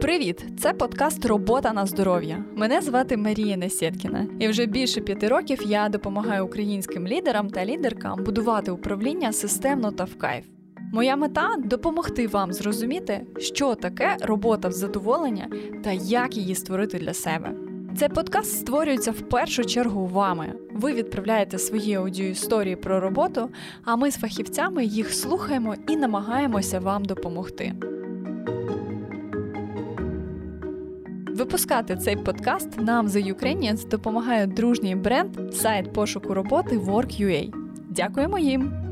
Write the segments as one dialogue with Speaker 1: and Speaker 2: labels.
Speaker 1: Привіт! Це подкаст Робота на здоров'я. Мене звати Марія Несєткіна, і вже більше п'яти років я допомагаю українським лідерам та лідеркам будувати управління системно та в кайф. Моя мета допомогти вам зрозуміти, що таке робота в задоволення та як її створити для себе. Цей подкаст створюється в першу чергу вами. Ви відправляєте свої аудіоісторії про роботу, а ми з фахівцями їх слухаємо і намагаємося вам допомогти. Випускати цей подкаст нам The Ukrainians допомагає дружній бренд сайт пошуку роботи Work.ua. Дякуємо їм!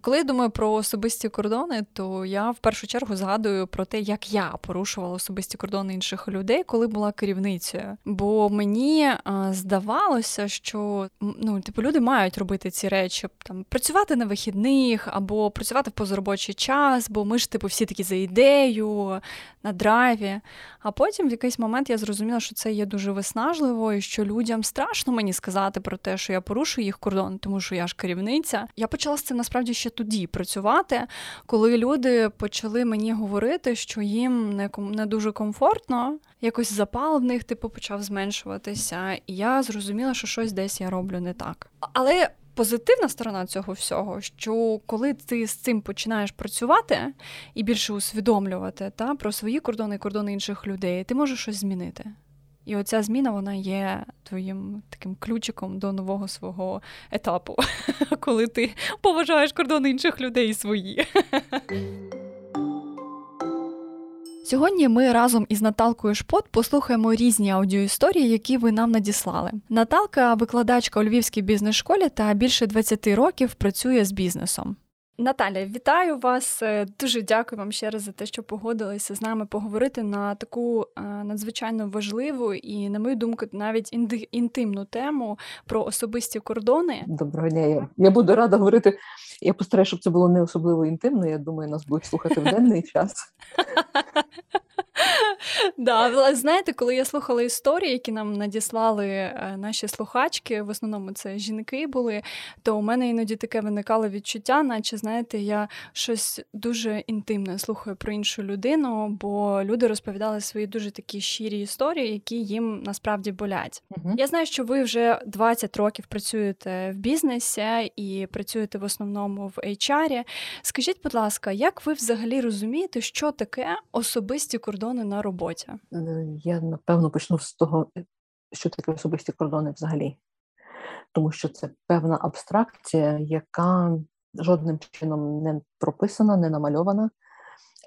Speaker 1: Коли я думаю про особисті кордони, то я в першу чергу згадую про те, як я порушувала особисті кордони інших людей, коли була керівницею. Бо мені а, здавалося, що ну, типу, люди мають робити ці речі, там працювати на вихідних або працювати в позаробочий час, бо ми ж типу всі такі за ідею, на драйві. А потім в якийсь момент я зрозуміла, що це є дуже виснажливо, і що людям страшно мені сказати про те, що я порушую їх кордон, тому що я ж керівниця. Я почала з цим насправді ще тоді працювати, коли люди почали мені говорити, що їм не не дуже комфортно. Якось запал в них типу почав зменшуватися, і я зрозуміла, що щось десь я роблю не так. Але позитивна сторона цього всього, що коли ти з цим починаєш працювати і більше усвідомлювати та, про свої кордони і кордони інших людей, ти можеш щось змінити. І оця зміна вона є твоїм таким ключиком до нового свого етапу, коли ти поважаєш кордони інших людей свої. Сьогодні ми разом із Наталкою Шпот послухаємо різні аудіоісторії, які ви нам надіслали. Наталка викладачка у Львівській бізнес-школі та більше 20 років працює з бізнесом. Наталя, вітаю вас. Е, дуже дякую вам ще раз за те, що погодилися з нами поговорити на таку е, надзвичайно важливу і, на мою думку, навіть інтимну тему про особисті кордони.
Speaker 2: Доброго дня. Я, я буду рада говорити. Я постараюся, щоб це було не особливо інтимно. Я думаю, нас будуть слухати в денний час.
Speaker 1: Да, знаєте, коли я слухала історії, які нам надіслали е, наші слухачки, в основному це жінки були, то у мене іноді таке виникало відчуття, наче знаєте, я щось дуже інтимне слухаю про іншу людину, бо люди розповідали свої дуже такі щирі історії, які їм насправді болять. uh Я знаю, що ви вже 20 років працюєте в бізнесі і працюєте в основному в HR. Скажіть, будь ласка, як ви взагалі розумієте, що таке особисті кордони на роботі?
Speaker 2: Е, я напевно почну з того, що таке особисті кордони взагалі. Тому що це певна абстракція, яка жодним чином не прописана, не намальована,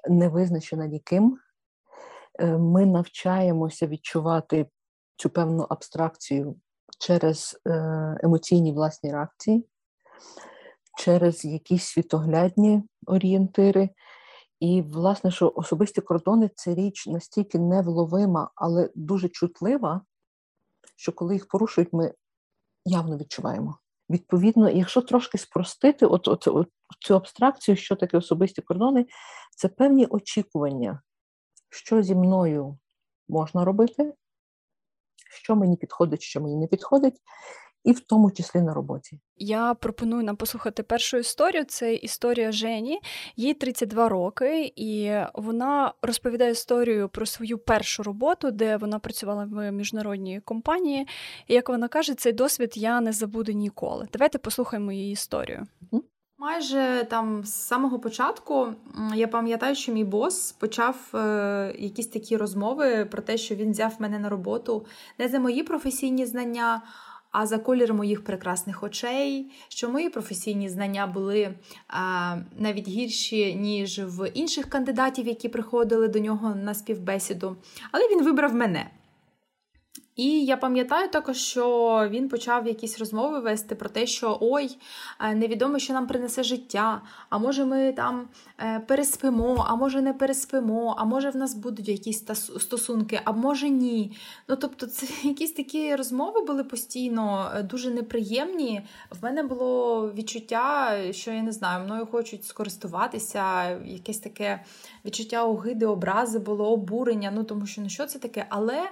Speaker 2: не визначена ніким. Е, ми навчаємося відчувати цю певну абстракцію через е, емоційні власні реакції, через якісь світоглядні орієнтири. І, власне, що особисті кордони це річ настільки невловима, але дуже чутлива, що коли їх порушують, ми явно відчуваємо. Відповідно, якщо трошки спростити от, от, от цю абстракцію, що таке особисті кордони, це певні очікування, що зі мною можна робити, що мені підходить, що мені не підходить, і в тому числі на роботі.
Speaker 1: Я пропоную нам послухати першу історію. Це історія Жені, їй 32 роки, і вона розповідає історію про свою першу роботу, де вона працювала в міжнародній компанії. І як вона каже, цей досвід я не забуду ніколи. Давайте послухаємо її історію.
Speaker 3: Майже там з самого початку я пам'ятаю, що мій бос почав е, якісь такі розмови про те, що він взяв мене на роботу не за мої професійні знання а за колір моїх прекрасних очей, що мої професійні знання були а, навіть гірші, ніж в інших кандидатів, які приходили до нього на співбесіду. Але він вибрав мене. І я пам'ятаю також, що він почав якісь розмови вести про те, що ой, е, невідомо, що нам принесе життя, а може ми там е, переспимо, а може не переспимо, а може в нас будуть якісь стосунки, а може ні. Ну тобто, це якісь такі розмови були постійно е, дуже неприємні. В мене було відчуття, що я не знаю, мною хочуть скористуватися, якесь таке відчуття огиди, образи було обурення. Ну тому що ну що це таке, але.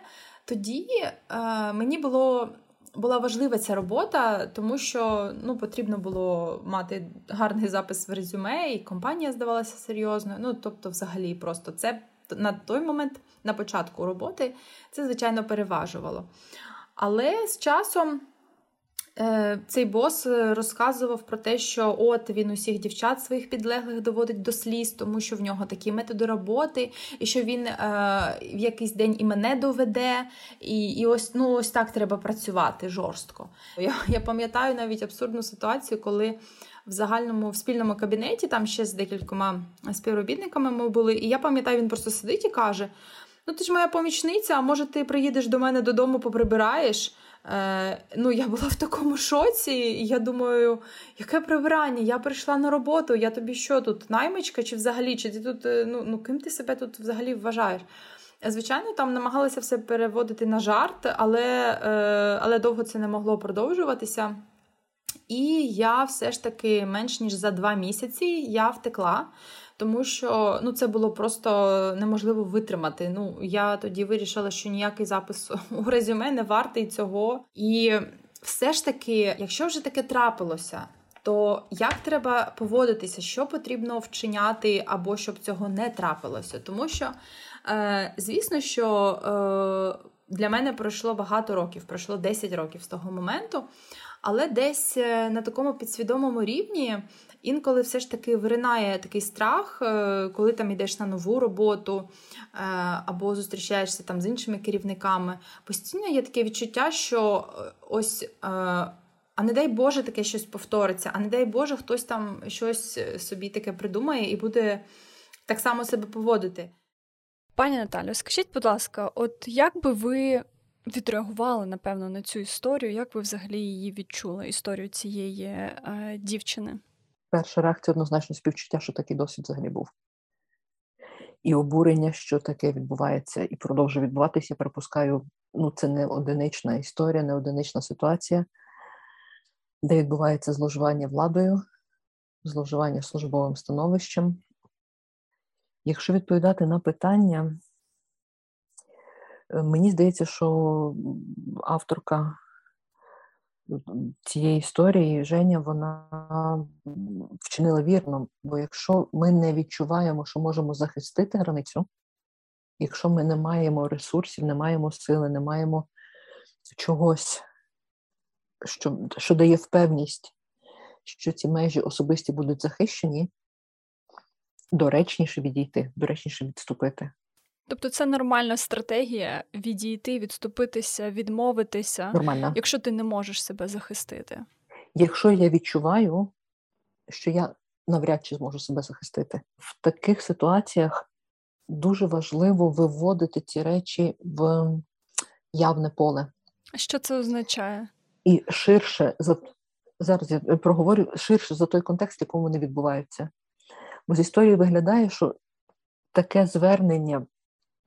Speaker 3: Тоді е, мені було. Була важлива ця робота, тому що ну, потрібно було мати гарний запис в резюме, і компанія здавалася серйозною. Ну, тобто, взагалі, просто це на той момент, на початку роботи, це, звичайно, переважувало. Але з часом. Е, цей бос е, розказував про те, що от він усіх дівчат своїх підлеглих доводить до сліз, тому що в нього такі методи роботи, і що він е, в якийсь день і мене доведе, і і ось ну ось так треба працювати жорстко. Я я пам'ятаю навіть абсурдну ситуацію, коли в загальному в спільному кабінеті там ще з декількома співробітниками ми були, і я пам'ятаю, він просто сидить і каже: Ну, ти ж моя помічниця, а може, ти приїдеш до мене додому, поприбираєш. Е, Ну, я була в такому шоці, і я думаю, яке прибирання? Я прийшла на роботу, я тобі що тут, наймичка, чи взагалі? Чи ти тут, е, ну, ну ким ти себе тут взагалі вважаєш? Звичайно, там намагалися все переводити на жарт, але, е, але довго це не могло продовжуватися. І я все ж таки менш ніж за два місяці я втекла тому що ну, це було просто неможливо витримати. Ну, Я тоді вирішила, що ніякий запис у резюме не вартий цього. І все ж таки, якщо вже таке трапилося, то як треба поводитися, що потрібно вчиняти, або щоб цього не трапилося? Тому що, е, звісно, що е, для мене пройшло багато років, пройшло 10 років з того моменту, але десь е, на такому підсвідомому рівні інколи все ж таки виринає такий страх, е, коли там йдеш на нову роботу е, або зустрічаєшся там з іншими керівниками. Постійно є таке відчуття, що е, ось. А не дай Боже, таке щось повториться, а не дай Боже, хтось там щось собі таке придумає і буде так само себе поводити.
Speaker 1: Пані Наталю, скажіть, будь ласка, от як би ви відреагували, напевно, на цю історію, як ви взагалі її відчули, історію цієї е, дівчини?
Speaker 2: Перша реакція однозначно співчуття, що такий досвід взагалі був. І обурення, що таке відбувається, і продовжує відбуватися, я припускаю, ну це не одинична історія, не одинична ситуація, де відбувається зловживання владою, зловживання службовим становищем. Якщо відповідати на питання, е, мені здається, що авторка цієї історії Женя вона вчинила вірно. Бо якщо ми не відчуваємо, що можемо захистити границю, якщо ми не маємо ресурсів, не маємо сили, не маємо чогось, що, що дає впевність, що ці межі особисті будуть захищені, доречніше відійти, доречніше відступити.
Speaker 1: Тобто це нормальна стратегія відійти, відступитися, відмовитися,
Speaker 2: Нормально.
Speaker 1: якщо ти не можеш себе захистити.
Speaker 2: Якщо я відчуваю, що я навряд чи зможу себе захистити, в таких ситуаціях дуже важливо виводити ці речі в явне поле.
Speaker 1: Що це означає?
Speaker 2: І ширше за зараз я проговорю ширше за той контекст, в якому вони відбуваються. Бо з історії виглядає, що таке звернення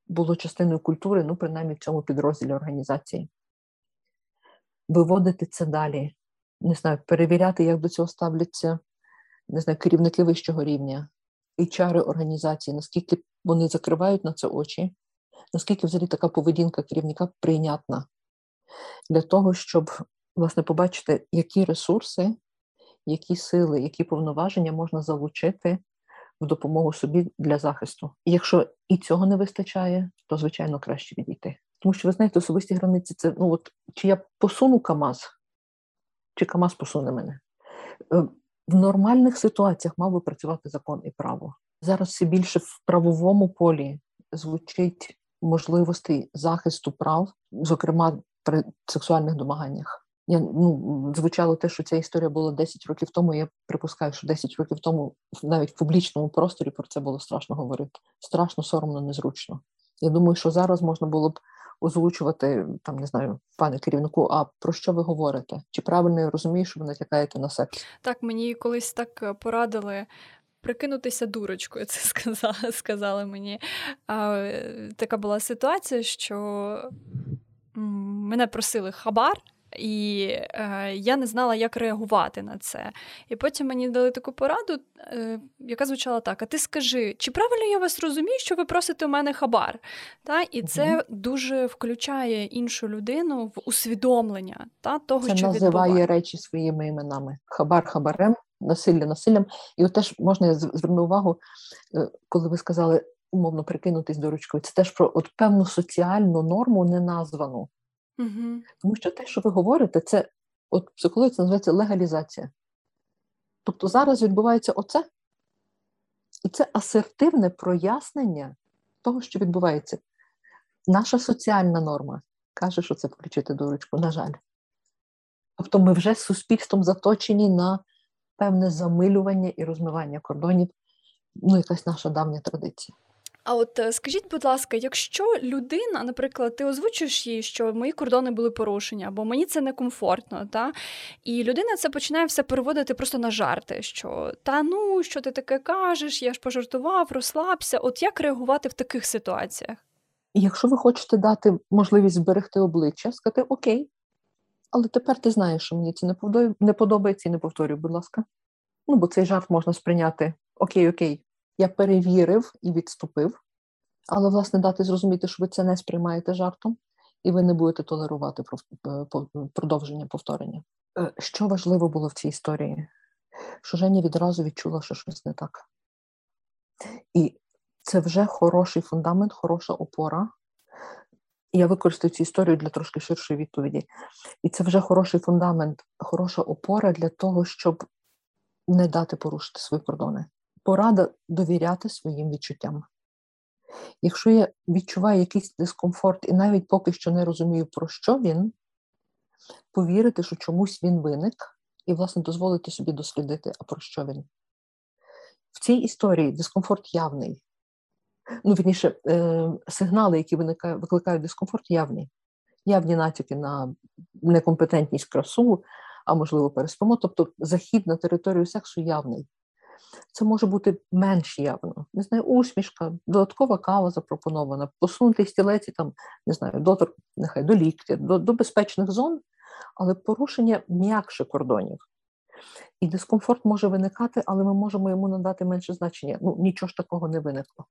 Speaker 2: було частиною культури, ну, принаймні в цьому підрозділі організації. Виводити це далі, не знаю, перевіряти, як до цього ставляться не знаю, керівники вищого рівня, HR організації, наскільки вони закривають на це очі, наскільки взагалі така поведінка керівника прийнятна для того, щоб власне побачити, які ресурси, які сили, які повноваження можна залучити в допомогу собі для захисту. І якщо і цього не вистачає, то звичайно краще відійти. Тому що ви знаєте, особисті границі це ну от чи я посуну Камаз, чи Камаз посуне мене. Е, в нормальних ситуаціях мав би працювати закон і право. Зараз все більше в правовому полі звучить можливостей захисту прав, зокрема при сексуальних домаганнях. Я ну звучало те, що ця історія була 10 років тому. Я припускаю, що 10 років тому навіть в публічному просторі про це було страшно говорити. Страшно, соромно, незручно. Я думаю, що зараз можна було б озвучувати там, не знаю, пане керівнику. А про що ви говорите? Чи правильно я розумію, що ви натякаєте на секс?
Speaker 1: Так, мені колись так е, порадили. Прикинутися дурочкою, це сказали, сказали мені. А, е, Така була ситуація, що мене просили хабар, і е, я не знала, як реагувати на це. І потім мені дали таку пораду, е, яка звучала так: А ти скажи, чи правильно я вас розумію, що ви просите у мене хабар? Та? І це угу. дуже включає іншу людину в усвідомлення та, того,
Speaker 2: це
Speaker 1: що
Speaker 2: називає
Speaker 1: відбуває.
Speaker 2: речі своїми іменами: хабар хабарем, насилля насиллям. І от теж можна я зверну увагу, е, коли ви сказали. умовно прикинутись до ручкою. Це теж про от певну соціальну норму неназвану.
Speaker 1: Угу.
Speaker 2: Тому що те, що ви говорите, це от психологія це називається легалізація. Тобто зараз відбувається оце, і це асертивне прояснення того, що відбувається. Наша соціальна норма каже, що це включити до ручку, на жаль. Тобто ми вже суспільством заточені на певне замилювання і розмивання кордонів, ну, якась наша давня традиція.
Speaker 1: А от е, скажіть, будь ласка, якщо людина, наприклад, ти озвучуєш їй, що мої кордони були порушені, або мені це некомфортно, та і людина це починає все переводити просто на жарти, що та ну, що ти таке кажеш, я ж пожартував, розслабся. От як реагувати в таких ситуаціях?
Speaker 2: якщо ви хочете дати можливість зберегти обличчя, сказати Окей, але тепер ти знаєш, що мені це не подобається і не повторюй, будь ласка. Ну, бо цей жарт можна сприйняти Окей, окей, я перевірив і відступив, але, власне, дати зрозуміти, що ви це не сприймаєте жартом, і ви не будете толерувати е, продовження повторення. Е, що важливо було в цій історії? Що Женя відразу відчула, що щось не так. І це вже хороший фундамент, хороша опора. Я використаю цю історію для трошки ширшої відповіді. І це вже хороший фундамент, хороша опора для того, щоб не дати порушити свої кордони. Порада довіряти своїм відчуттям. Якщо я відчуваю якийсь дискомфорт і навіть поки що не розумію, про що він, повірити, що чомусь він виник, і, власне, дозволити собі дослідити, а про що він. В цій історії дискомфорт явний ну вірніше, е, сигнали, які викликають дискомфорт, явні. Явні натяки на некомпетентність красу, а можливо, переспимо. Тобто захід на територію сексу явний. Це може бути менш явно. Не знаю, усмішка, додаткова кава запропонована, посунутий стілець, там, не знаю, доторк, нехай до ліктя, до, до безпечних зон, але порушення м'якше кордонів. І дискомфорт може виникати, але ми можемо йому надати менше значення. Ну, нічого ж такого не виникло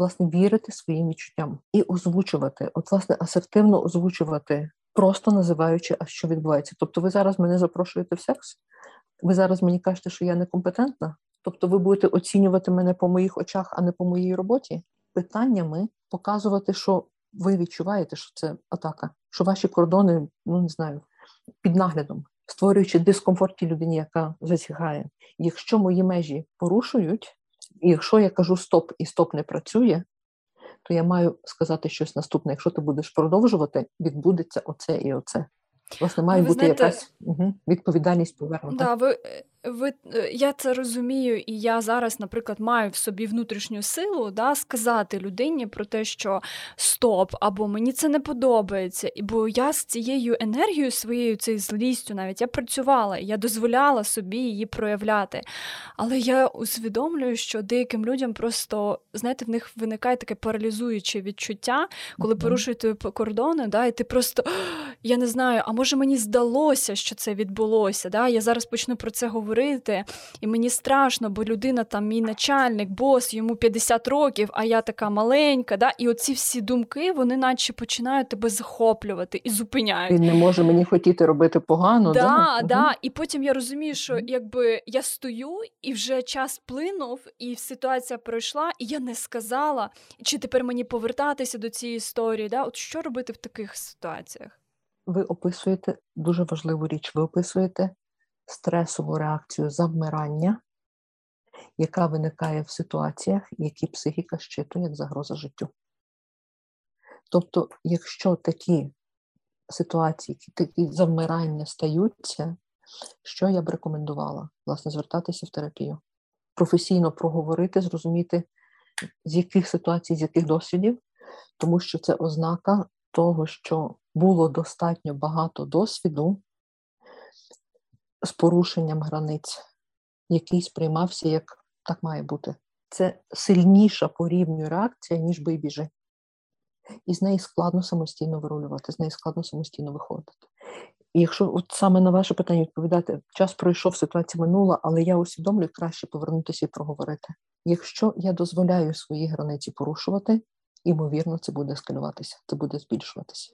Speaker 2: власне вірити своїм відчуттям і озвучувати, от, власне, асертивно озвучувати, просто називаючи, а що відбувається. Тобто, ви зараз мене запрошуєте в секс, ви зараз мені кажете, що я некомпетентна. Тобто, ви будете оцінювати мене по моїх очах, а не по моїй роботі, питаннями показувати, що ви відчуваєте, що це атака, що ваші кордони, ну не знаю, під наглядом, створюючи дискомфорт тій людині, яка засягає. Якщо мої межі порушують, і якщо я кажу стоп і стоп не працює, то я маю сказати щось наступне. Якщо ти будеш продовжувати, відбудеться оце і оце. Власне, має ви бути знаєте, якась угу, відповідальність повернута.
Speaker 1: Да, ви ви, е, Я це розумію, і я зараз, наприклад, маю в собі внутрішню силу да, сказати людині про те, що стоп, або мені це не подобається. Бо я з цією енергією, своєю цією злістю, навіть я працювала, я дозволяла собі її проявляти. Але я усвідомлюю, що деяким людям просто, знаєте, в них виникає таке паралізуюче відчуття, коли mm-hmm. порушуєте кордони, да, і ти просто я не знаю, а може мені здалося, що це відбулося. Да? Я зараз почну про це говорити говорити, і мені страшно, бо людина там мій начальник, бос, йому 50 років, а я така маленька. Да? І оці всі думки, вони наче починають тебе захоплювати і зупиняють.
Speaker 2: Він не може мені хотіти робити погано.
Speaker 1: Да, да? да. Угу. І потім я розумію, що якби я стою, і вже час плинув, і ситуація пройшла, і я не сказала, чи тепер мені повертатися до цієї історії. Да? От що робити в таких ситуаціях?
Speaker 2: Ви описуєте дуже важливу річ. Ви описуєте стресову реакцію завмирання, яка виникає в ситуаціях, які психіка щитує як загроза життю. Тобто, якщо такі ситуації, такі завмирання стаються, що я б рекомендувала? Власне, звертатися в терапію, професійно проговорити, зрозуміти, з яких ситуацій, з яких досвідів, тому що це ознака того, що було достатньо багато досвіду з порушенням границь, який сприймався як так має бути. Це сильніша по рівню реакція, ніж бий біжи. І з неї складно самостійно вирулювати, з неї складно самостійно виходити. І якщо от саме на ваше питання відповідати, час пройшов, ситуація минула, але я усвідомлюю, краще повернутися і проговорити. Якщо я дозволяю свої границі порушувати, ймовірно, це буде ескалюватися, це буде збільшуватися.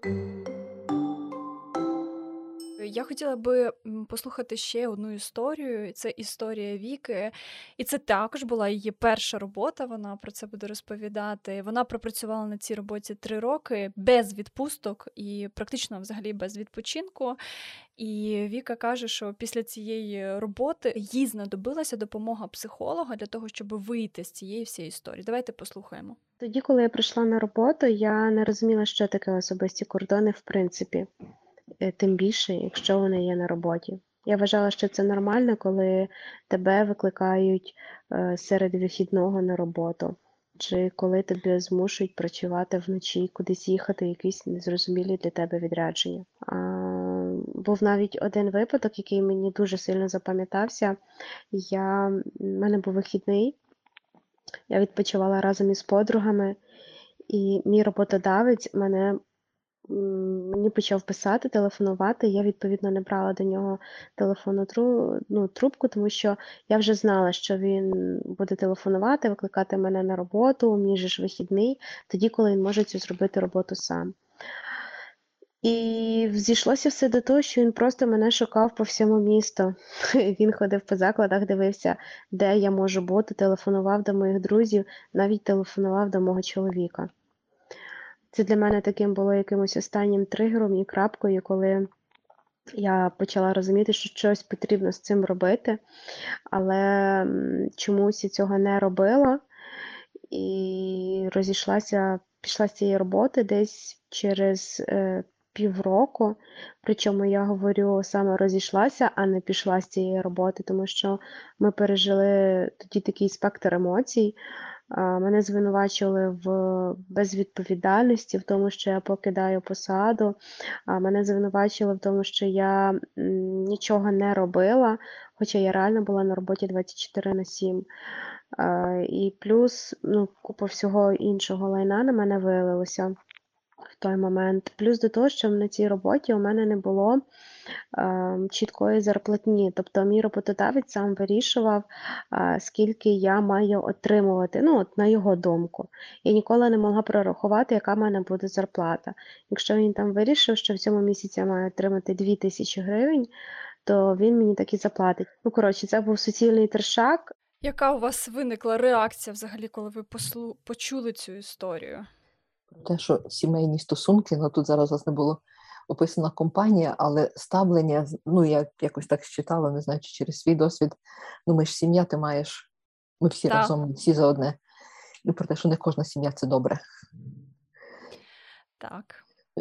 Speaker 1: Я хотіла би послухати ще одну історію. Це історія Віки, і це також була її перша робота. Вона про це буде розповідати. Вона пропрацювала на цій роботі три роки без відпусток і практично взагалі без відпочинку. І Віка каже, що після цієї роботи їй знадобилася допомога психолога для того, щоб вийти з цієї всієї історії. Давайте послухаємо.
Speaker 4: Тоді, коли я прийшла на роботу, я не розуміла, що таке особисті кордони в принципі, тим більше, якщо вони є на роботі. Я вважала, що це нормально, коли тебе викликають е, серед вихідного на роботу, чи коли тебе змушують працювати вночі, кудись їхати, якісь незрозумілі для тебе відрядження. Був навіть один випадок, який мені дуже сильно запам'ятався. Я, в мене був вихідний, я відпочивала разом із подругами, і мій роботодавець мене мені почав писати, телефонувати. Я, відповідно, не брала до нього телефонну тру, ну, трубку, тому що я вже знала, що він буде телефонувати, викликати мене на роботу, мій же ж вихідний, тоді, коли він може цю зробити роботу сам. І зійшлося все до того, що він просто мене шукав по всьому місту. Він ходив по закладах, дивився, де я можу бути, телефонував до моїх друзів, навіть телефонував до мого чоловіка. Це для мене таким було якимось останнім тригером і крапкою, коли я почала розуміти, що щось потрібно з цим робити, але чомусь я цього не робила і розійшлася, пішла з цієї роботи десь через е, півроку. Причому я говорю, саме розійшлася, а не пішла з цієї роботи, тому що ми пережили тоді такий спектр емоцій. Мене звинувачували в безвідповідальності, в тому, що я покидаю посаду. Мене звинувачували в тому, що я нічого не робила, хоча я реально була на роботі 24 на 7. І плюс ну, купа всього іншого лайна на мене вилилося в той момент. Плюс до того, що на цій роботі у мене не було чіткої зарплатні. Тобто мій роботодавець сам вирішував, е, скільки я маю отримувати, ну, от на його думку. Я ніколи не могла прорахувати, яка в мене буде зарплата. Якщо він там вирішив, що в цьому місяці я маю отримати 2 тисячі гривень, то він мені так і заплатить. Ну, коротше, це був суцільний трешак.
Speaker 1: Яка у вас виникла реакція взагалі, коли ви послу... почули цю історію?
Speaker 2: те, що сімейні стосунки, ну тут зараз у вас не було описана компанія, але ставлення, ну я якось так читала, не знаю, чи через свій досвід. Ну, ми ж сім'я, ти маєш, ми всі так. разом, всі за одне. І про те, що не кожна сім'я це добре.
Speaker 1: Так.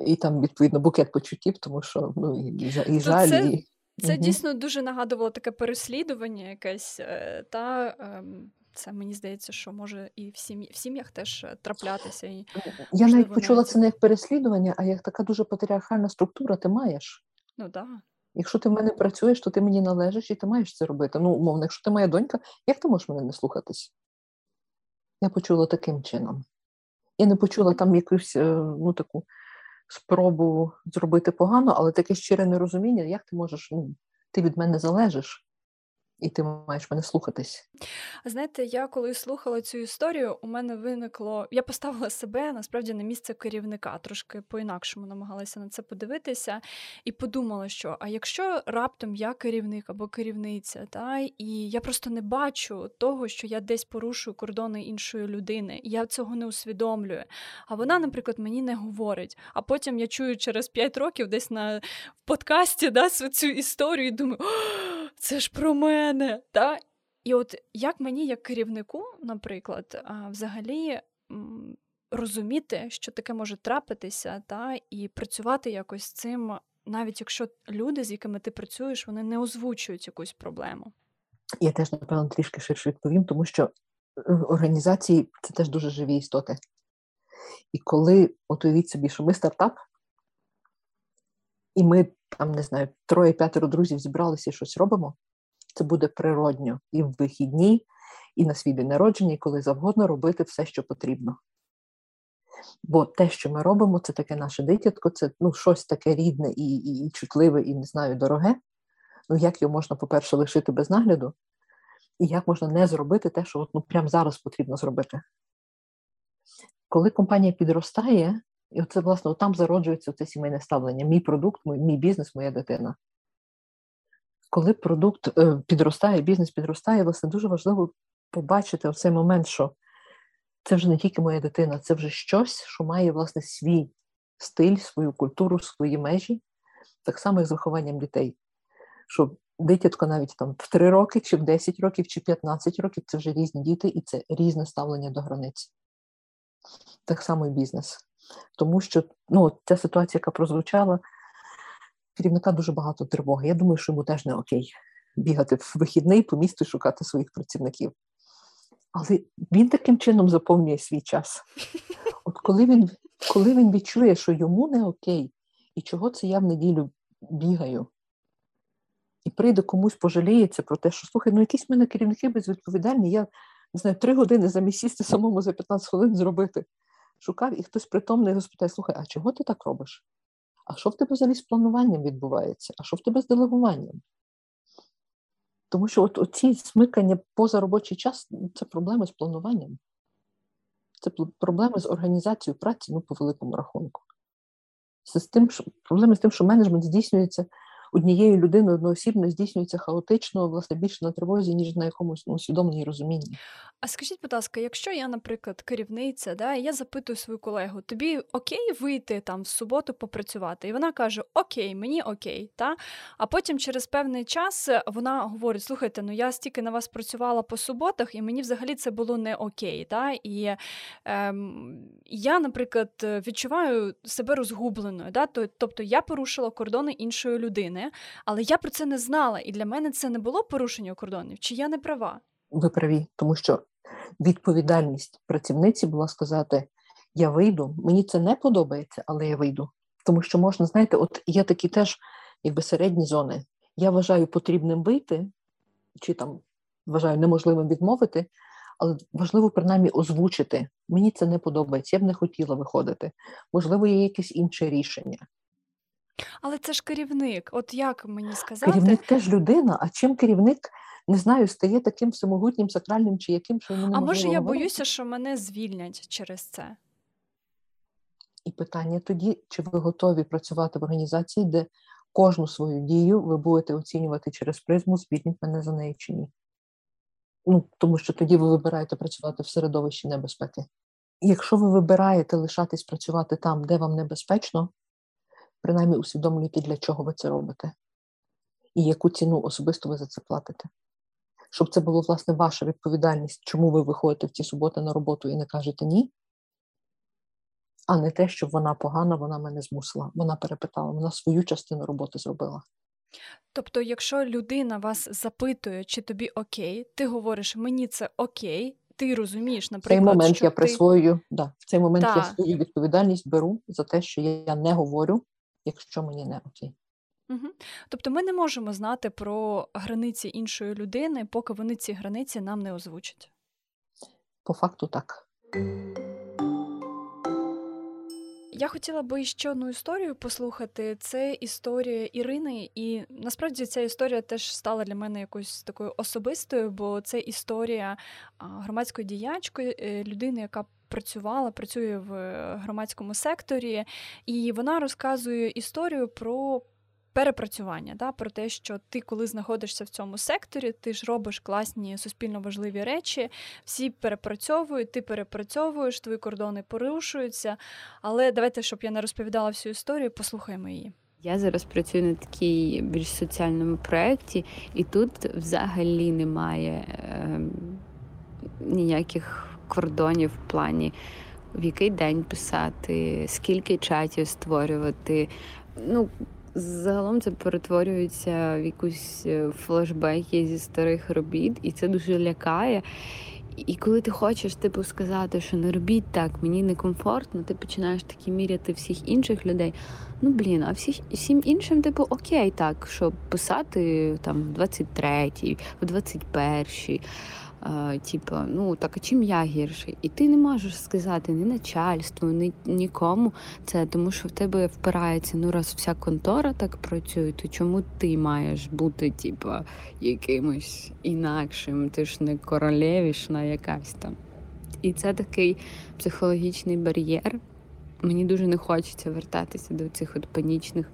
Speaker 2: І там, відповідно, букет почуттів, тому що ну, і, і жаль. Це...
Speaker 1: і... Це угу. дійсно дуже нагадувало таке переслідування, якесь е, та ем, це мені здається, що може і в сім'ї в сім'ях теж е, траплятися. І,
Speaker 2: Я навіть почула це не як переслідування, а як така дуже патріархальна структура, ти маєш.
Speaker 1: Ну так.
Speaker 2: Якщо ти в мене працюєш, то ти мені належиш і ти маєш це робити. Ну, умовно, якщо ти моя донька, як ти можеш мене не слухатись? Я почула таким чином. Я не почула там якусь е, ну, таку спробу зробити погано, але таке щире нерозуміння, як ти можеш, ну, ти від мене залежиш. І ти маєш мене слухатись.
Speaker 1: Знаєте, я коли слухала цю історію, у мене виникло. Я поставила себе насправді на місце керівника, трошки по-інакшому намагалася на це подивитися, і подумала, що а якщо раптом я керівник або керівниця, та і я просто не бачу того, що я десь порушую кордони іншої людини, я цього не усвідомлюю. А вона, наприклад, мені не говорить. А потім я чую через 5 років десь на подкасті да, цю історію і думаю, це ж про мене. Та? І от як мені, як керівнику, наприклад, взагалі розуміти, що таке може трапитися, та, і працювати якось з цим, навіть якщо люди, з якими ти працюєш, вони не озвучують якусь проблему.
Speaker 2: Я теж, напевно, трішки ширше відповім, тому що е, організації це теж дуже живі істоти. І коли от уявіть собі, що ми стартап, і ми там не знаю, троє-п'ятеро друзів зібралися і щось робимо, це буде природньо і в вихідні, і на свій день народження, і коли завгодно робити все, що потрібно. Бо те, що ми робимо, це таке наше дитятко, це ну, щось таке рідне і, і, і чутливе, і не знаю, дороге. Ну, як його можна, по-перше, лишити без нагляду, і як можна не зробити те, що от, ну, прямо зараз потрібно зробити. Коли компанія підростає, і оце, власне, там зароджується це сімейне ставлення. Мій продукт, мій, мій бізнес, моя дитина. коли продукт е, підростає, бізнес підростає, власне, дуже важливо побачити в цей момент, що це вже не тільки моя дитина, це вже щось, що має власне свій стиль, свою культуру, свої межі, так само, як з вихованням дітей. Що дитятко навіть там в 3 роки, чи в 10 років, чи 15 років це вже різні діти, і це різне ставлення до границь. Так само і бізнес. Тому що ну, ця ситуація, яка прозвучала, керівника дуже багато тривоги. Я думаю, що йому теж не окей бігати в вихідний по місту і шукати своїх працівників. Але він таким чином заповнює свій час. От коли він коли він відчує, що йому не окей, і чого це я в неділю бігаю, і прийде комусь пожаліється про те, що слухай, ну якісь в мене керівники безвідповідальні, я не знаю, три години замість сісти самому за 15 хвилин зробити. Шукав і хтось притомний його слухай, а чого ти так робиш? А що в тебе взагалі з плануванням відбувається? А що в тебе з делегуванням? Тому що от оці смикання поза робочий час це проблеми з плануванням. Це проблеми з організацією праці ну, по великому рахунку. Це з тим, що, Проблеми з тим, що менеджмент здійснюється однією людиною одноосібно здійснюється хаотично, власне, більше на тривозі, ніж на якомусь ну, розумінні.
Speaker 1: А скажіть, будь ласка, якщо я, наприклад, керівниця, да, і я запитую свою колегу, тобі окей вийти там в суботу попрацювати? І вона каже: Окей, мені окей, та а потім через певний час вона говорить: слухайте, ну я стільки на вас працювала по суботах, і мені взагалі це було не окей. Та? І ем, я, наприклад, відчуваю себе розгубленою. Да? Тобто я порушила кордони іншої людини, але я про це не знала, і для мене це не було порушення кордонів. Чи я не права?
Speaker 2: Ви праві, тому що відповідальність працівниці була сказати: Я вийду, мені це не подобається, але я вийду. Тому що можна, знаєте, от є такі теж, якби середні зони. Я вважаю потрібним вийти, чи там вважаю неможливим відмовити, але важливо принаймні озвучити. Мені це не подобається, я б не хотіла виходити. Можливо, є якесь інше рішення.
Speaker 1: Але це ж керівник. От як мені сказати?
Speaker 2: Керівник теж людина. А чим керівник не знаю, стає таким всемогутнім, сакральним чи яким, що йому
Speaker 1: А може я
Speaker 2: говорити?
Speaker 1: боюся, що мене звільнять через це?
Speaker 2: І питання тоді, чи ви готові працювати в організації, де кожну свою дію ви будете оцінювати через призму, звільнять мене за неї чи ні. Ну, Тому що тоді ви вибираєте працювати в середовищі небезпеки. Якщо ви вибираєте лишатись працювати там, де вам небезпечно, принаймні усвідомлюйте, для чого ви це робите, і яку ціну особисто ви за це платите щоб це було власне ваша відповідальність, чому ви виходите в ці суботи на роботу і не кажете ні, а не те, що вона погана, вона мене змусила. Вона перепитала, вона свою частину роботи зробила.
Speaker 1: Тобто, якщо людина вас запитує, чи тобі окей, ти говориш, мені це окей, ти розумієш, наприклад,
Speaker 2: в цей момент
Speaker 1: що
Speaker 2: я
Speaker 1: ти...
Speaker 2: присвоюю, да, в цей момент та. я свою відповідальність беру за те, що я не говорю, якщо мені не окей.
Speaker 1: Угу. Тобто ми не можемо знати про границі іншої людини, поки вони ці границі нам не озвучать.
Speaker 2: По факту так.
Speaker 1: Я хотіла би ще одну історію послухати. Це історія Ірини, і насправді ця історія теж стала для мене якоюсь такою особистою, бо це історія громадської діячки, е, людини, яка працювала, працює в громадському секторі, і вона розказує історію про перепрацювання, да, про те, що ти, коли знаходишся в цьому секторі, ти ж робиш класні суспільно важливі речі, всі перепрацьовують, ти перепрацьовуєш, твої кордони порушуються. Але давайте, щоб я не розповідала всю історію, послухаємо її.
Speaker 5: Я зараз працюю на такій більш соціальному проєкті, і тут взагалі немає е, ніяких кордонів в плані. В який день писати, скільки чатів створювати. Ну, Загалом це перетворюється в якусь е, флешбеки зі старих робіт, і це дуже лякає. І коли ти хочеш типу, сказати, що не робіть так, мені некомфортно, ти починаєш такі міряти всіх інших людей. Ну блін, а всіх всім іншим, типу, окей, так, щоб писати там в 23-й, в 21-й. Типа, ну так а чим я гірший? І ти не можеш сказати ні начальству, ні нікому це, тому що в тебе впирається, ну раз вся контора так працює, то чому ти маєш бути, типа, якимось інакшим? Ти ж не королевішна якась там. І це такий психологічний бар'єр. Мені дуже не хочеться вертатися до цих от панічних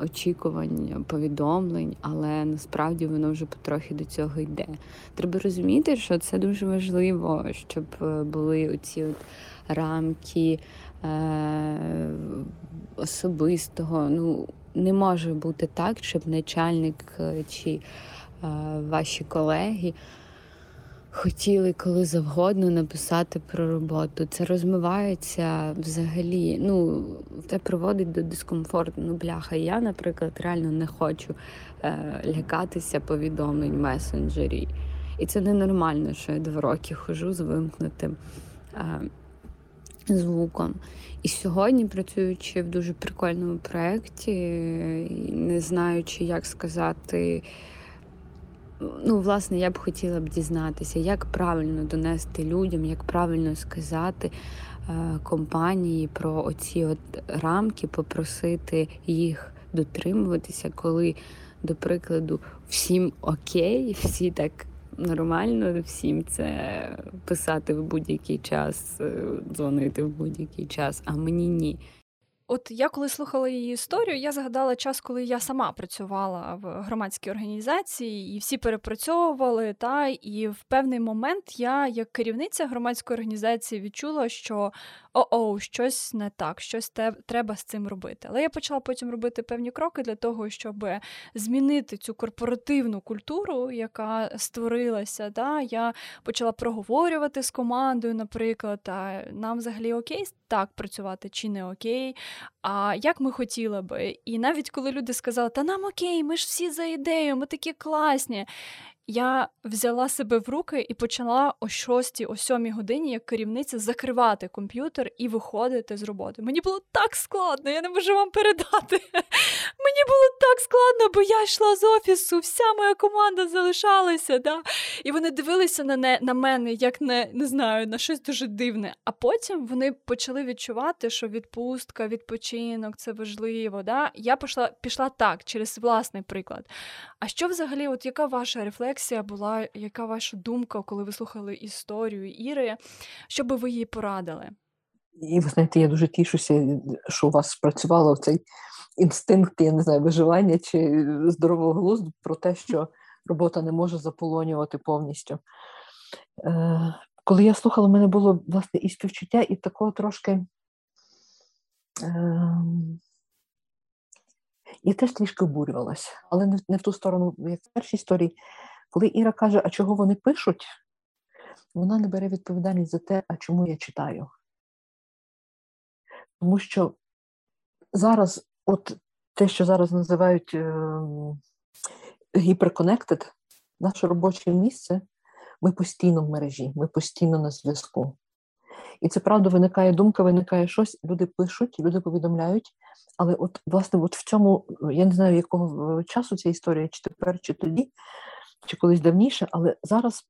Speaker 5: очікувань, повідомлень, але насправді воно вже потрохи до цього йде. Треба розуміти, що це дуже важливо, щоб е, були оці от рамки е- особистого. Ну, не може бути так, щоб начальник е, чи е- ваші колеги хотіли коли завгодно написати про роботу. Це розмивається взагалі. Ну, це приводить до дискомфорту. Ну, бляха. Я, наприклад, реально не хочу е, лякатися повідомлень месенджері. І це ненормально, що я два роки хожу з вимкнутим е, звуком. І сьогодні, працюючи в дуже прикольному проєкті, не знаючи, як сказати ну, власне, я б хотіла б дізнатися, як правильно донести людям, як правильно сказати е, компанії про оці от рамки, попросити їх дотримуватися, коли, до прикладу, всім окей, всі так. Нормально всім це писати в будь-який час, е, дзвонити в будь-який час, а мені ні.
Speaker 1: От я коли слухала її історію, я згадала час, коли я сама працювала в громадській організації, і всі перепрацьовували. Та і в певний момент я, як керівниця громадської організації, відчула, що о-оу, щось не так, щось те, треба з цим робити. Але я почала потім робити певні кроки для того, щоб змінити цю корпоративну культуру, яка створилася. Та я почала проговорювати з командою, наприклад, а нам взагалі окей так працювати чи не окей а як ми хотіли би. І навіть коли люди сказали, та нам окей, ми ж всі за ідею, ми такі класні я взяла себе в руки і почала о 6 о 7 годині, як керівниця, закривати комп'ютер і виходити з роботи. Мені було так складно, я не можу вам передати. Мені було так складно, бо я йшла з офісу, вся моя команда залишалася. Да? І вони дивилися на не, на мене, як не, не знаю, на щось дуже дивне. А потім вони почали відчувати, що відпустка, відпочинок це важливо. Да? Я пішла, пішла так, через власний приклад. А що взагалі, от яка ваша рефлексія? Рефлексія була, яка ваша думка, коли ви слухали історію Іри? Що би ви їй порадили?
Speaker 2: І ви знаєте, я дуже тішуся, що у вас спрацювало цей інстинкт, я не знаю, виживання чи здорового глузду про те, що робота не може заполонювати повністю. Е, Коли я слухала, в мене було власне і співчуття, і такого трошки. Е, я теж трішки обурювалася, але не, в ту сторону, як в першій історії. Коли Іра каже, а чого вони пишуть, вона не бере відповідальність за те, а чому я читаю. Тому що зараз, от те, що зараз називають е, гіперконектед, наше робоче місце, ми постійно в мережі, ми постійно на зв'язку. І це правда виникає думка, виникає щось, люди пишуть, люди повідомляють. Але от, власне, от в цьому, я не знаю, якого часу ця історія, чи тепер, чи тоді, чи колись давніше, але зараз,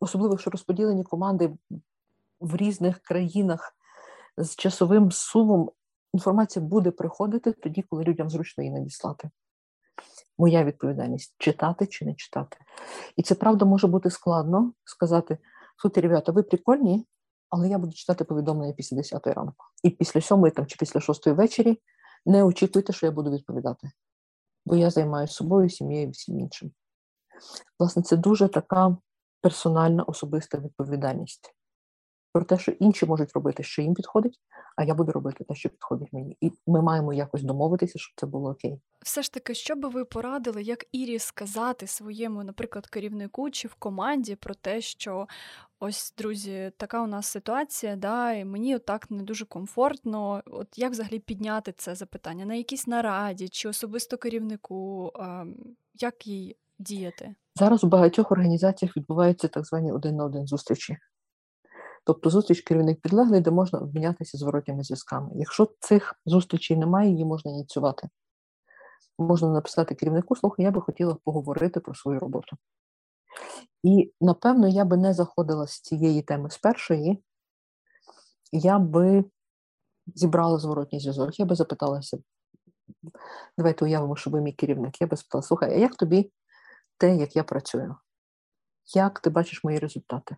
Speaker 2: особливо що розподілені команди в різних країнах з часовим сумом, інформація буде приходити тоді, коли людям зручно її надіслати. Моя відповідальність читати чи не читати. І це правда може бути складно сказати: слухайте, ребята, ви прикольні, але я буду читати повідомлення після 10 ранку. І після 7 там, чи після 6 вечері не очікуйте, що я буду відповідати. Бо я займаюся собою, сім'єю всім іншим. Власне, це дуже така персональна особиста відповідальність про те, що інші можуть робити, що їм підходить, а я буду робити те, що підходить мені. І ми маємо якось домовитися, щоб це було окей.
Speaker 1: Все ж таки, що би ви порадили, як Ірі сказати своєму, наприклад, керівнику чи в команді про те, що ось, друзі, така у нас ситуація, да, і мені отак не дуже комфортно. От як взагалі підняти це запитання на якійсь нараді чи особисто керівнику, як їй діяти?
Speaker 2: Зараз у багатьох організаціях відбуваються так звані один на один зустрічі. Тобто зустріч керівник підлеглий, де можна обмінятися зворотніми зв'язками. Якщо цих зустрічей немає, її можна ініціювати. Можна написати керівнику, слухай, я би хотіла поговорити про свою роботу. І, напевно, я би не заходила з цієї теми з першої, я би зібрала зворотній зв'язок, я би запиталася, давайте уявимо, що ви мій керівник, я би спитала, слухай, а як тобі те, як я працюю? Як ти бачиш мої результати?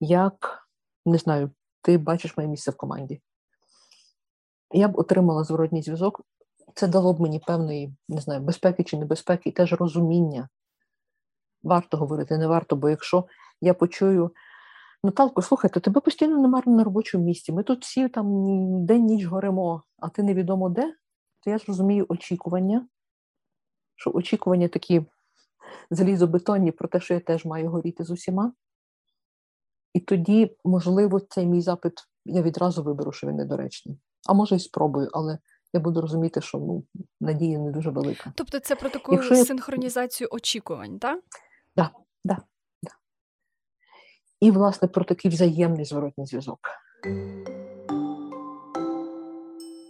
Speaker 2: Як, не знаю, ти бачиш моє місце в команді? Я б отримала зворотній зв'язок це дало б мені певної, не знаю, безпеки чи небезпеки, і теж розуміння. Варто говорити, не варто, бо якщо я почую, Наталко, слухайте, тебе постійно немає на робочому місці. Ми тут всі там день ніч горимо, а ти невідомо де, то я ж розумію очікування, що очікування такі залізобетонні про те, що я теж маю горіти з усіма. І тоді, можливо, цей мій запит я відразу виберу, що він недоречний. А може і спробую, але я буду розуміти, що ну, надія не дуже велика.
Speaker 1: Тобто це про таку
Speaker 2: Якщо я-
Speaker 1: синхронізацію очікувань, так?
Speaker 2: Да, да, да. І, власне, про такий взаємний зворотній зв'язок.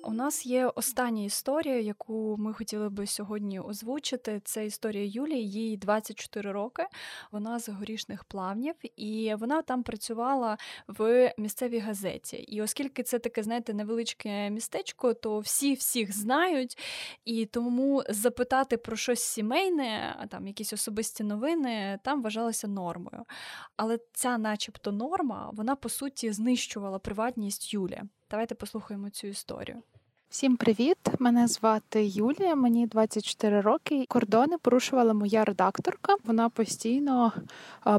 Speaker 1: У нас є остання історія, яку ми хотіли би сьогодні озвучити. Це історія Юлії, їй 24 роки. Вона з горішних плавнів, і вона там працювала в місцевій газеті. І оскільки це таке, знаєте, невеличке містечко, то всі всіх знають, і тому запитати про щось сімейне, а там якісь особисті новини, там вважалося нормою. Але ця, начебто, норма, вона по суті знищувала приватність Юлі. Давайте послухаємо цю історію.
Speaker 6: Всім привіт! Мене звати Юлія, мені 24 роки. Кордони порушувала моя редакторка. Вона постійно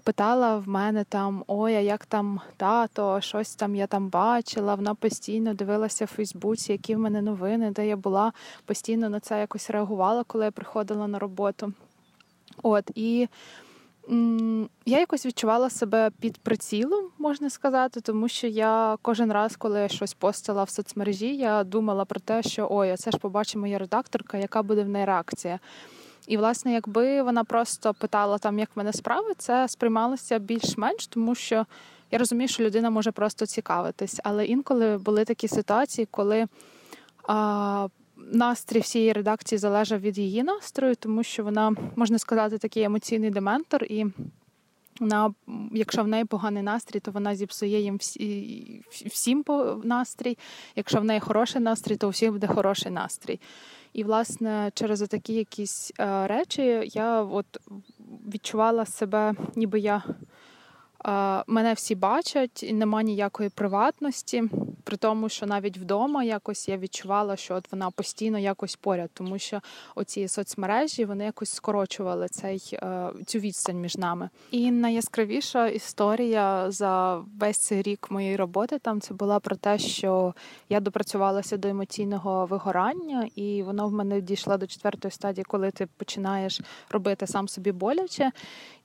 Speaker 6: питала в мене там: ой, а як там тато, щось там я там бачила. Вона постійно дивилася в Фейсбуці, які в мене новини, де я була. Постійно на це якось реагувала, коли я приходила на роботу. От і я якось відчувала себе під прицілом, можна сказати, тому що я кожен раз, коли я щось постила в соцмережі, я думала про те, що ой, а це ж побачить моя редакторка, яка буде в неї реакція. І, власне, якби вона просто питала там, як в мене справи, це сприймалося більш-менш, тому що я розумію, що людина може просто цікавитись. Але інколи були такі ситуації, коли настрій всієї редакції залежав від її настрою, тому що вона, можна сказати, такий емоційний дементор, і вона, якщо в неї поганий настрій, то вона зіпсує їм всі, всім настрій. Якщо в неї хороший настрій, то у всіх буде хороший настрій. І, власне, через такі якісь е, речі я от відчувала себе, ніби я мене всі бачать, і нема ніякої приватності. При тому, що навіть вдома якось я відчувала, що от вона постійно якось поряд, тому що оці соцмережі вони якось скорочували цей е, цю відстань між нами. І найяскравіша історія за весь цей рік моєї роботи там це була про те, що я допрацювалася до емоційного вигорання, і воно в мене дійшло до четвертої стадії, коли ти починаєш робити сам собі боляче.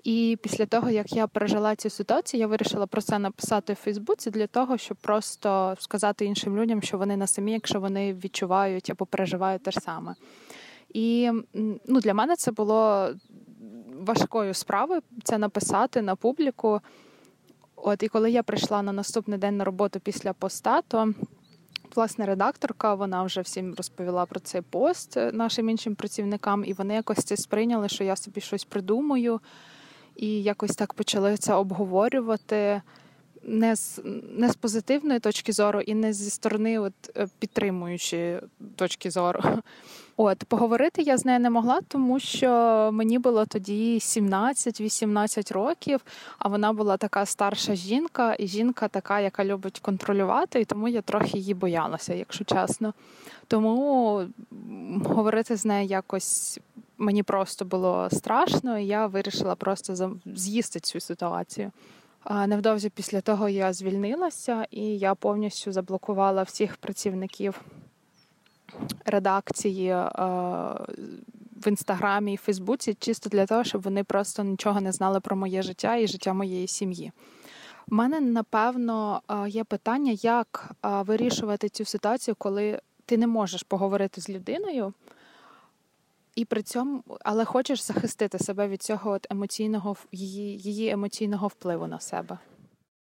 Speaker 6: І після того, як я пережила цю ситуацію, я вирішила про це написати в Фейсбуці для того, щоб просто сказати іншим людям, що вони не самі, якщо вони відчувають або переживають те ж саме. І ну, для мене це було важкою справою це написати на публіку. От і коли я прийшла на наступний день на роботу після поста, то власне редакторка вона вже всім розповіла про цей пост е, нашим іншим працівникам, і вони якось це сприйняли, що я собі щось придумаю, і якось так почали це обговорювати. Не з не з позитивної точки зору, і не зі сторони от, е, підтримуючої точки зору. От поговорити я з нею не могла, тому що мені було тоді 17-18 років, а вона була така старша жінка, і жінка така, яка любить контролювати, і тому я трохи її боялася, якщо чесно. Тому говорити з нею якось мені просто було страшно, і я вирішила просто з'їсти цю ситуацію. Невдовзі після того я звільнилася і я повністю заблокувала всіх працівників редакції е, в інстаграмі і Фейсбуці, чисто для того, щоб вони просто нічого не знали про моє життя і життя моєї сім'ї. У мене напевно е, є питання, як е, вирішувати цю ситуацію, коли ти не можеш поговорити з людиною, і при цьому, але хочеш захистити себе від цього от емоційного її, її емоційного впливу на себе.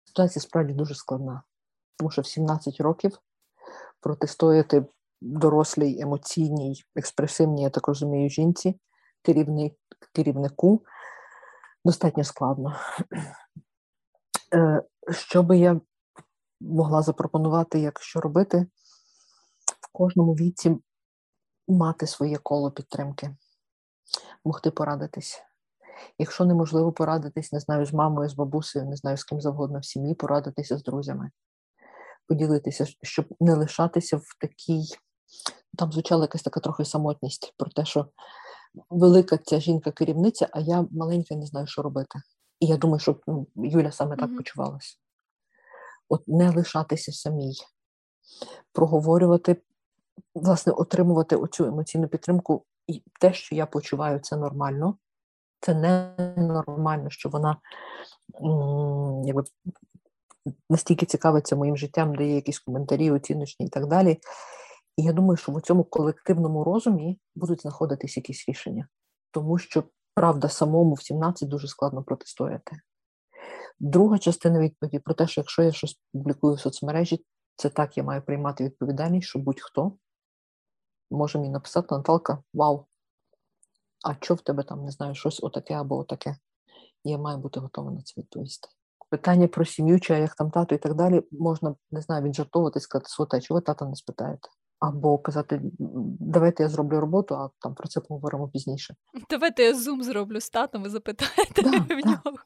Speaker 2: Ситуація справді дуже складна, тому що в 17 років протистояти дорослій, емоційній, експресивній, я так розумію, жінці, керівник, керівнику достатньо складно. Е, Що би я могла запропонувати, як що робити, в кожному віці мати своє коло підтримки, могти порадитись. Якщо неможливо порадитись, не знаю, з мамою, з бабусею, не знаю, з ким завгодно в сім'ї, порадитися з друзями, поділитися, щоб не лишатися в такій там звучала якась така трохи самотність про те, що велика ця жінка-керівниця, а я маленька не знаю, що робити. І я думаю, що ну, Юля саме так mm-hmm. почувалася. От не лишатися самій, проговорювати, власне, отримувати оцю емоційну підтримку, і те, що я почуваю, це нормально. Це не нормально, що вона якби, настільки цікавиться моїм життям, дає якісь коментарі, оціночні і так далі. І я думаю, що в цьому колективному розумі будуть знаходитись якісь рішення, тому що правда самому в 17 дуже складно протистояти. Друга частина відповіді про те, що якщо я щось публікую в соцмережі, це так я маю приймати відповідальність, що будь-хто може мені написати Наталка, вау, а що в тебе там не знаю, щось отаке або отаке. Я маю бути готова на це відповісти. Питання про сім'ю, чи як там тато і так далі, можна не знаю, віджартовувати і сказати, своте, чого ви тата не спитаєте? Або казати, давайте я зроблю роботу, а там про це поговоримо пізніше.
Speaker 1: Давайте я зум зроблю з татом, ви запитаєте да, в нього.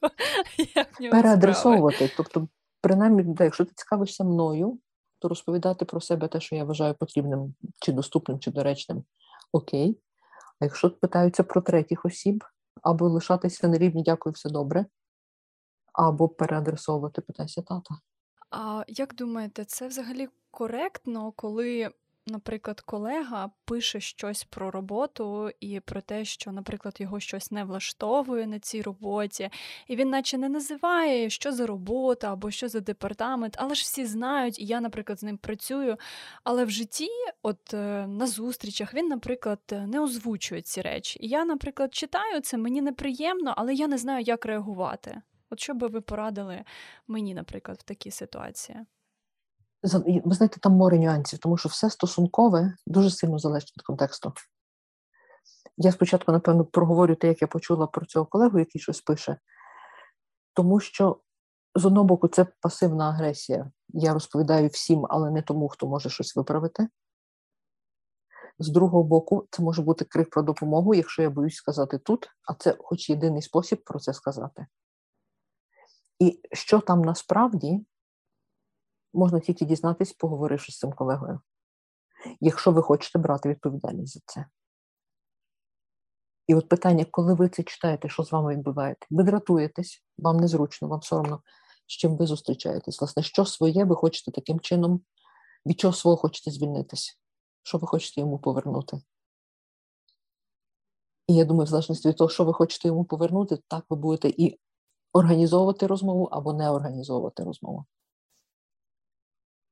Speaker 1: як в нього
Speaker 2: Переадресовувати.
Speaker 1: Справи.
Speaker 2: Тобто, принаймні, да, якщо ти цікавишся мною, то розповідати про себе те, що я вважаю потрібним, чи доступним, чи доречним, окей. А якщо питаються про третіх осіб, або лишатися на рівні дякую, все добре, або переадресовувати питайся тата.
Speaker 1: А як думаєте, це взагалі коректно, коли наприклад, колега пише щось про роботу і про те, що, наприклад, його щось не влаштовує на цій роботі, і він, наче, не називає, що за робота або що за департамент, але ж всі знають, і я, наприклад, з ним працюю. Але в житті, от е, на зустрічах, він, наприклад, не озвучує ці речі. І я, наприклад, читаю це, мені неприємно, але я не знаю, як реагувати. От що би ви порадили мені, наприклад, в такій ситуації?
Speaker 2: Ви знаєте, там море нюансів, тому що все стосункове дуже сильно залежить від контексту. Я спочатку, напевно, проговорю те, як я почула про цього колегу, який щось пише, тому що з одного боку це пасивна агресія. Я розповідаю всім, але не тому, хто може щось виправити. З другого боку, це може бути крик про допомогу, якщо я боюсь сказати тут, а це хоч єдиний спосіб про це сказати. І що там насправді, можна тільки дізнатись, поговоривши з цим колегою, якщо ви хочете брати відповідальність за це. І от питання, коли ви це читаєте, що з вами відбувається? Ви дратуєтесь, вам незручно, вам соромно, з чим ви зустрічаєтесь. Власне, що своє ви хочете таким чином, від чого свого хочете звільнитись, що ви хочете йому повернути. І я думаю, в залежності від того, що ви хочете йому повернути, так ви будете і організовувати розмову або не організовувати розмову.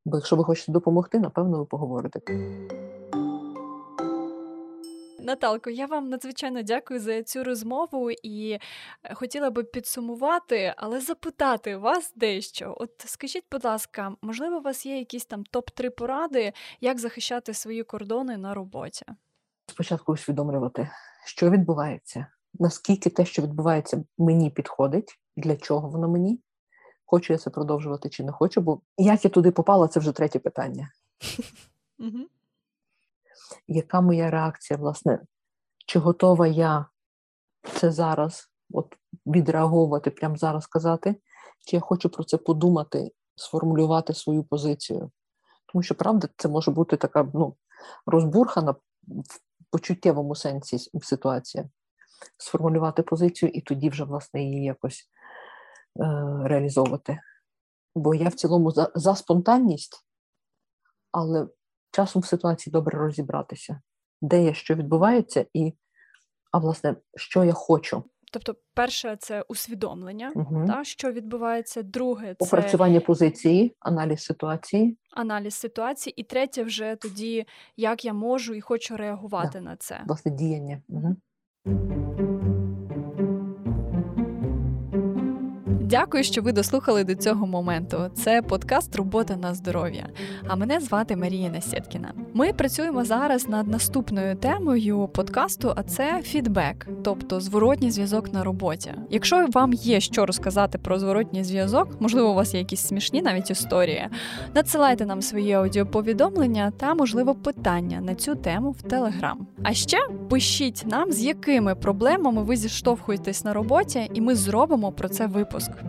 Speaker 2: Бо якщо ви хочете допомогти, напевно, ви поговорите.
Speaker 1: Наталко, я вам надзвичайно дякую за цю розмову і е, хотіла би підсумувати, але запитати вас дещо. От скажіть, будь ласка, можливо, у вас є якісь там топ-3 поради, як захищати свої кордони на роботі?
Speaker 2: Спочатку усвідомлювати, що відбувається, наскільки те, що відбувається, мені підходить, для чого воно мені, хочу я це продовжувати чи не хочу, бо як я туди попала, це вже третє питання. Яка моя реакція, власне, чи готова я це зараз от відреагувати, прямо зараз сказати, чи я хочу про це подумати, сформулювати свою позицію? Тому що, правда, це може бути така ну, розбурхана в почуттєвому сенсі ситуація. Сформулювати позицію і тоді вже, власне, її якось реалізовувати. Бо я в цілому за, за спонтанність, але часом в ситуації добре розібратися, де є, що відбувається, і, а власне, що я хочу.
Speaker 1: Тобто, перше це усвідомлення, угу. та, що відбувається. Друге це
Speaker 2: опрацювання позиції, аналіз ситуації.
Speaker 1: Аналіз ситуації, і третє вже тоді, як я можу і хочу реагувати
Speaker 2: да.
Speaker 1: на це.
Speaker 2: Власне, діяння. Угу.
Speaker 1: Дякую, що ви дослухали до цього моменту. Це подкаст Робота на здоров'я. А мене звати Марія Насєткіна. Ми працюємо зараз над наступною темою подкасту, а це фідбек, тобто зворотній зв'язок на роботі. Якщо вам є що розказати про зворотній зв'язок, можливо, у вас є якісь смішні навіть історії. Надсилайте нам свої аудіоповідомлення та, можливо, питання на цю тему в Телеграм. А ще пишіть нам, з якими проблемами ви зіштовхуєтесь на роботі, і ми зробимо про це випуск.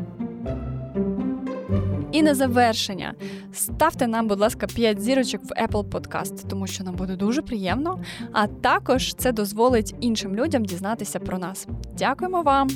Speaker 1: І на завершення ставте нам, будь ласка, 5 зірочок в Apple Podcast, тому що нам буде дуже приємно. А також це дозволить іншим людям дізнатися про нас. Дякуємо вам!